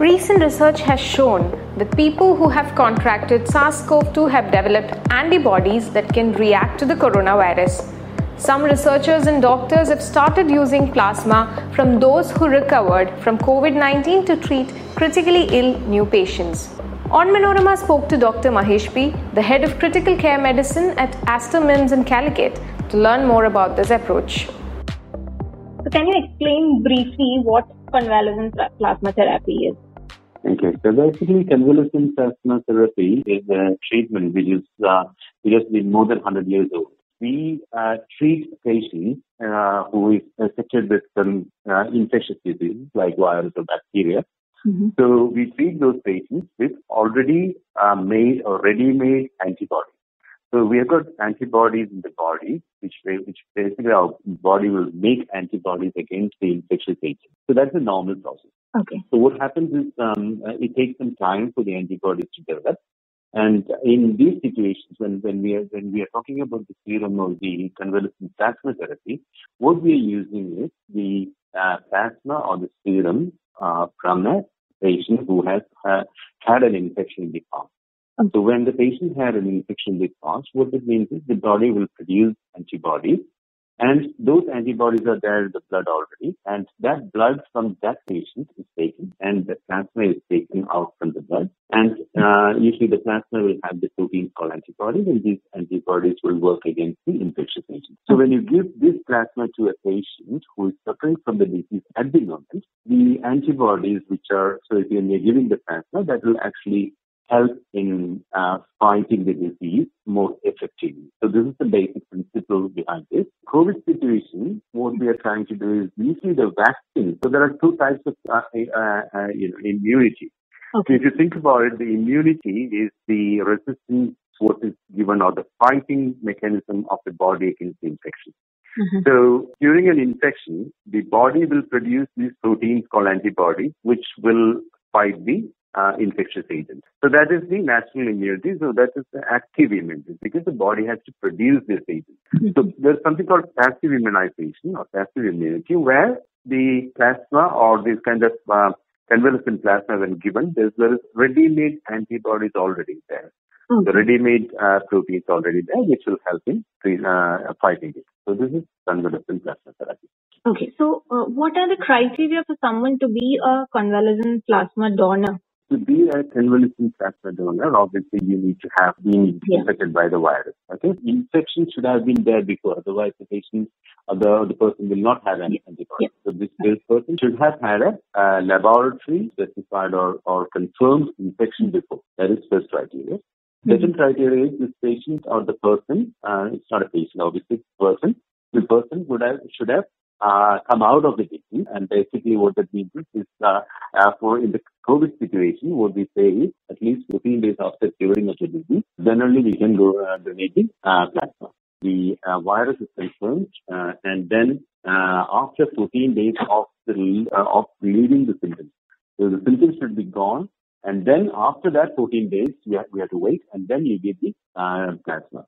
Recent research has shown that people who have contracted SARS CoV 2 have developed antibodies that can react to the coronavirus. Some researchers and doctors have started using plasma from those who recovered from COVID 19 to treat critically ill new patients. Onmanorama spoke to Dr. Mahesh B., the head of critical care medicine at Aster MIMS in Calicut, to learn more about this approach. So, can you explain briefly what convalescent plasma therapy is? Okay, so basically, convalescent plasma therapy is a treatment which is uh, which has been more than 100 years old. We uh, treat patients uh, who is affected with some uh, infectious diseases like virus or bacteria. Mm-hmm. So we treat those patients with already uh, made or ready-made antibodies. So we have got antibodies in the body, which, which basically our body will make antibodies against the infectious agent. So that's a normal process. Okay. So what happens is um, uh, it takes some time for the antibodies to develop. And in these situations, when, when we are when we are talking about the serum or the convalescent plasma therapy, what we are using is the uh, plasma or the serum uh, from a patient who has uh, had an infection in the past. So when the patient had an infection in the past, what it means is the body will produce antibodies and those antibodies are there in the blood already. And that blood from that patient is taken and the plasma is taken out from the blood. And uh, usually the plasma will have the proteins called antibodies and these antibodies will work against the infectious agent. So when you give this plasma to a patient who is suffering from the disease at the moment, the antibodies which are, so if you're giving the plasma, that will actually help in uh, fighting the disease more effectively. So this is the basic principle behind this. COVID situation, what we are trying to do is usually the vaccine. So there are two types of uh, uh, uh, you know, immunity. Okay. So if you think about it, the immunity is the resistance what is given or the fighting mechanism of the body against the infection. Mm-hmm. So during an infection, the body will produce these proteins called antibodies, which will fight the uh, infectious agent. So that is the natural immunity. So that is the active immunity because the body has to produce this agent. So there's something called passive immunization or passive immunity where the plasma or this kind of uh, convalescent plasma when given, there's, there is ready-made antibodies already there. Mm-hmm. The ready-made uh, proteins already there, which will help in uh, fighting it. So this is convalescent plasma therapy. Okay, so uh, what are the criteria for someone to be a convalescent plasma donor? To be a convalescent plasma donor, obviously you need to have been yeah. infected by the virus. Okay, infection should have been there before, otherwise the patient or the, the person will not have any antibodies. Yeah. So this, this person should have had a uh, laboratory specified or, or confirmed infection before. That is first criteria. Mm-hmm. Second criteria is this patient or the person, uh, it's not a patient, obviously, person, the person would have, should have uh, come out of the disease. And basically what that means is, uh, uh, for in the COVID situation, what we say is at least 14 days after curing of the disease, then only we can go uh, donating uh, plasma. The uh, virus is confirmed, uh, and then uh, after 14 days of the of leaving the symptoms, so the symptoms should be gone, and then after that 14 days we have, we have to wait, and then you give the uh, plasma.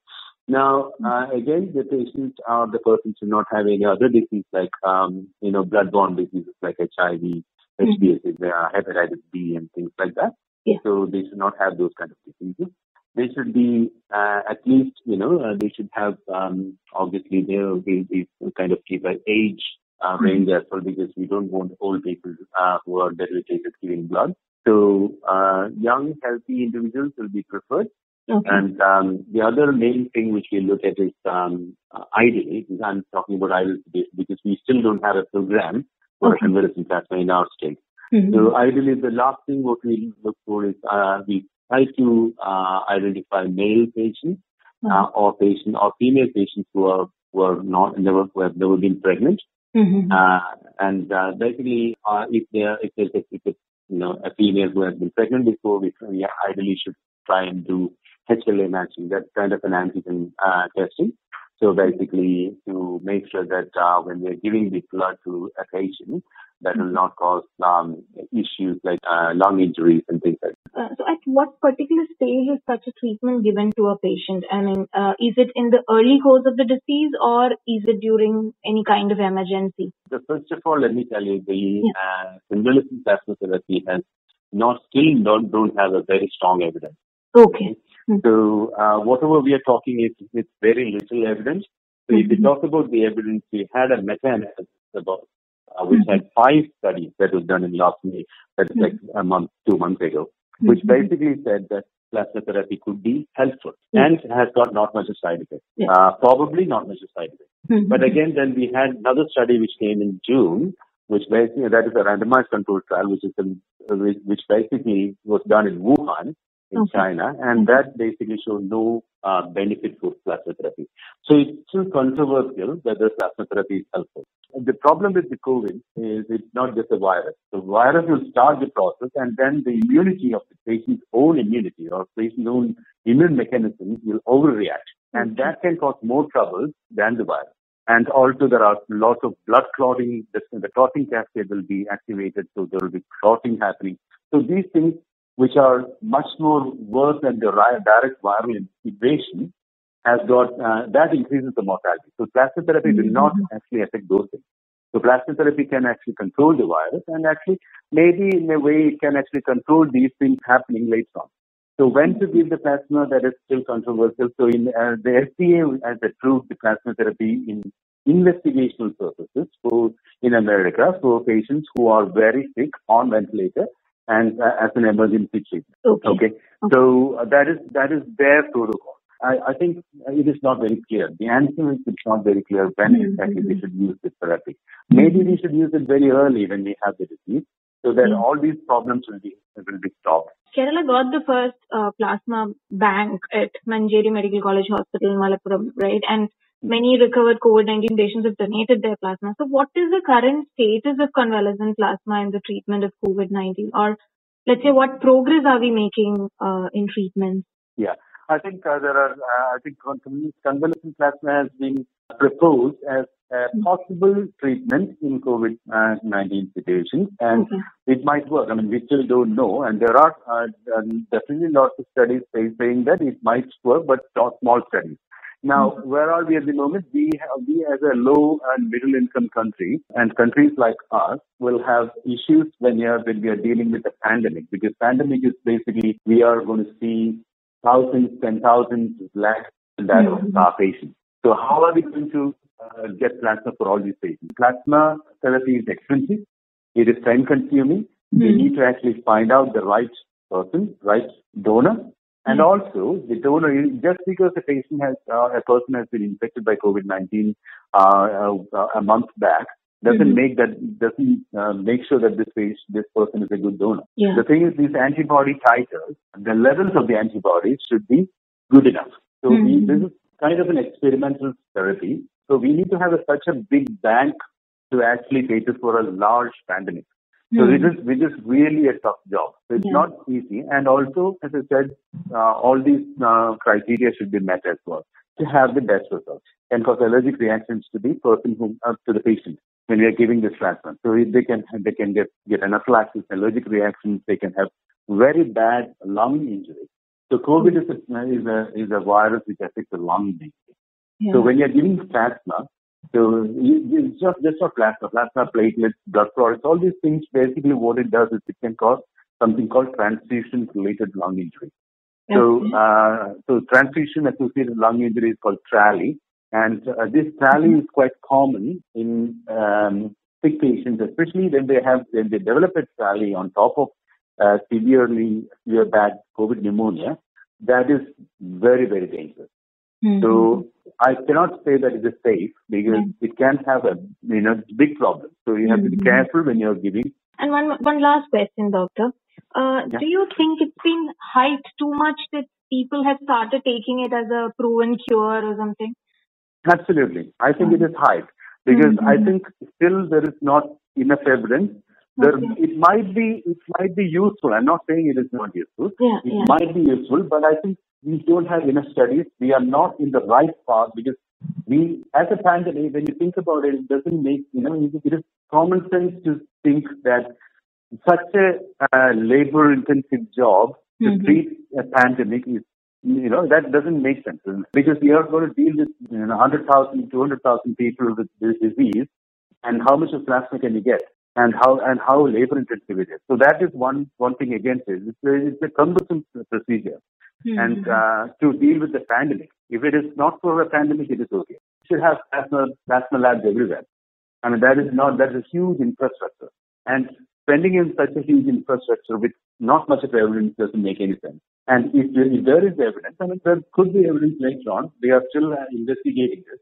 Now, uh, again, the patients or the person should not have any other disease like, um, you know, bloodborne diseases like HIV, mm-hmm. HBS, uh, hepatitis B, and things like that. Yeah. So they should not have those kind of diseases. They should be uh, at least, you know, uh, they should have um, obviously they will be kind of keep an age uh, mm-hmm. range as well because we don't want old people uh, who are debilitated giving blood. So uh, young, healthy individuals will be preferred. Okay. And um, the other main thing which we look at is um, uh, ideally, I'm talking about ideal because we still don't have a program for okay. a plasma in our state. Mm-hmm. So ideally, the last thing what we look for is uh, we try to uh, identify male patients mm-hmm. uh, or patient or female patients who are who are not never who have never been pregnant. Mm-hmm. Uh, and uh, basically, uh, if there if there's a, if it's, you know a female who has been pregnant before, we, we ideally should try and do HLA matching, that kind of an antigen uh, testing. So basically, to make sure that uh, when we're giving the blood to a patient, that will not cause um, issues like uh, lung injuries and things like that. Uh, so, at what particular stage is such a treatment given to a patient? I mean, uh, is it in the early course of the disease or is it during any kind of emergency? So, first of all, let me tell you, the yeah. uh, convalescent plasma therapy has not still don't, don't have a very strong evidence. Okay. Mm-hmm. So uh, whatever we are talking is with very little evidence. So mm-hmm. if we mm-hmm. talk about the evidence, we had a meta-analysis about uh, which had five studies that was done in last May, that is like a month, two months ago, which basically said that plasma therapy could be helpful and has got not much of side effects. Yeah. Uh, probably not much of side effects. But again, then we had another study which came in June, which basically that is a randomized controlled trial, which is a, which basically was done in Wuhan in okay. China, and that basically showed no uh, benefit for plasma therapy. So it's still controversial whether plasma therapy is helpful. The problem with the COVID is it's not just a virus. The virus will start the process, and then the immunity of the patient's own immunity or patient's own immune mechanisms will overreact, and that can cause more trouble than the virus. And also there are lots of blood clotting. The, the clotting cascade will be activated, so there will be clotting happening. So these things which are much more worse than the direct viral invasion, has got uh, that increases the mortality. So plasma therapy mm-hmm. will not actually affect those things. So plasma therapy can actually control the virus, and actually maybe in a way it can actually control these things happening later on. So when to give the plasma, that is still controversial. So in uh, the FDA has approved the plasma therapy in investigational purposes for in America for patients who are very sick on ventilator and uh, as an emergency treatment. Okay. okay? So uh, that is that is their protocol. I, I, think it is not very clear. The answer is it's not very clear when mm-hmm. exactly we should use this therapy. Maybe we should use it very early when we have the disease, so that mm-hmm. all these problems will be will be stopped. Kerala got the first uh, plasma bank at Manjeri Medical College Hospital in Malappuram, right? And many recovered COVID-19 patients have donated their plasma. So what is the current status of convalescent plasma in the treatment of COVID-19? Or let's say what progress are we making uh, in treatment? Yeah, I think uh, there are, uh, I think convalescent plasma has been proposed as a possible treatment in COVID-19 situations and okay. it might work. I mean, we still don't know and there are uh, definitely lots of studies saying that it might work, but small studies. Now, mm-hmm. where are we at the moment? We have, we as a low and middle income country and countries like us will have issues when, you are, when we are dealing with a pandemic because pandemic is basically we are going to see thousands, ten thousands, lakhs that mm-hmm. of our patients. So how are we going to uh, get plasma for all these patients? Plasma therapy is expensive. It is time consuming. Mm-hmm. We need to actually find out the right person, right donor, and mm also, the donor, just because a patient has, uh, a person has been infected by COVID-19 uh, uh, a month back, doesn't mm-hmm. make that, doesn't uh, make sure that this patient, this person is a good donor. Yeah. The thing is, these antibody titers, the levels of the antibodies should be good enough. So mm-hmm. we, this is kind of an experimental therapy. So we need to have a, such a big bank to actually cater for a large pandemic. So mm. this is which is really a tough job. So it's yeah. not easy. And also, as I said, uh, all these uh, criteria should be met as well to have the best results. And cause allergic reactions to the person who uh, to the patient when we are giving this treatment. So they can they can get get anaphylaxis, allergic reactions. They can have very bad lung injury. So COVID is a, is a is a virus which affects the lung. Yeah. So when you're giving plasma, so it's just, just not plasma, plasma platelets, blood products, all these things, basically what it does is it can cause something called transfusion-related lung injury. So, uh, so transfusion-associated lung injury is called TRALI, and uh, this TRALI mm-hmm. is quite common in um, sick patients, especially when they have when they develop a TRALI on top of uh, severely severe bad COVID pneumonia. That is very very dangerous. Mm-hmm. So I cannot say that it is safe because mm-hmm. it can have a you know big problem. So you have mm-hmm. to be mm-hmm. careful when you're giving. And one one last question, doctor. Uh, yeah. Do you think it's been hyped too much that people have started taking it as a proven cure or something? Absolutely, I think it is hyped because I mm-hmm. think still there is not enough evidence there, okay. it might be it might be useful. I'm not saying it is not useful. Yeah, it yeah. might be useful, but I think we don't have enough studies. We are not in the right path because we, as a pandemic, when you think about it, it doesn't make you know it is common sense to think that such a uh, labor-intensive job to mm-hmm. treat a pandemic is you know that doesn't make sense because we are going to deal with you know 100,000, 200,000 people with this disease, and how much of plasma can you get? And how and how labor intensive it is. So that is one one thing against it. It's a, it's a cumbersome procedure. Mm-hmm. And uh, to deal with the pandemic, if it is not for a pandemic, it is okay. You should have plasma, plasma labs everywhere. I mean, that is not, that is a huge infrastructure. And spending in such a huge infrastructure with not much of evidence doesn't make any sense. And if, if there is evidence, I mean, there could be evidence later on. They are still uh, investigating this.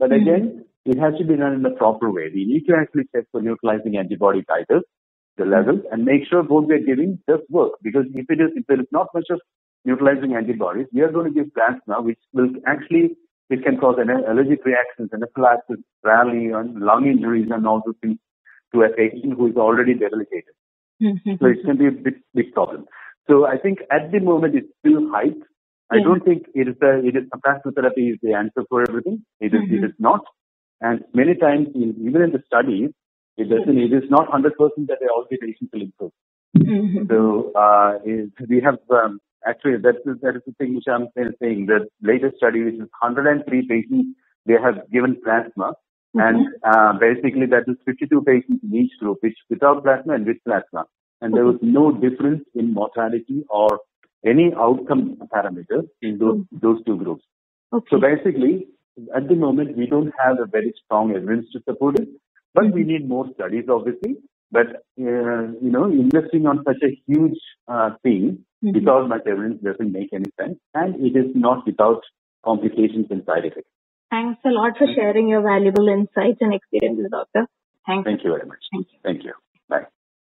But mm-hmm. again, it has to be done in a proper way. We need to actually check for neutralizing antibody titers, the levels, and make sure what we're giving does work. Because if it is, if there is not much of neutralizing antibodies, we are going to give plasma, which will actually, it can cause allergic reactions, anaphylaxis, TRALI, and lung injuries, and all those things to a patient who is already debilitated. Mm-hmm. So it can be a big, big problem. So I think at the moment it's still hype. I yeah. don't think it is the, it is plasma therapy is the answer for everything. It is, mm-hmm. it is not. And many times, in, even in the studies, it doesn't, it is not 100% that they all the patients will improve. Mm-hmm. So, uh, we have, um, actually, that is, that is the thing which I'm saying. The latest study, which is 103 patients, they have given plasma. Mm-hmm. And, uh, basically that is 52 patients in each group, which without plasma and with plasma. And there was no difference in mortality or any outcome parameters in those, mm-hmm. those two groups. Okay. So basically, at the moment, we don't have a very strong evidence to support it, but we need more studies, obviously. But, uh, you know, investing on such a huge uh, thing mm-hmm. without much evidence doesn't make any sense. And it is not without complications and side effects. Thanks a lot for sharing your valuable insights and experiences, Doctor. Thanks. Thank you very much. Thank you. Thank you. Bye.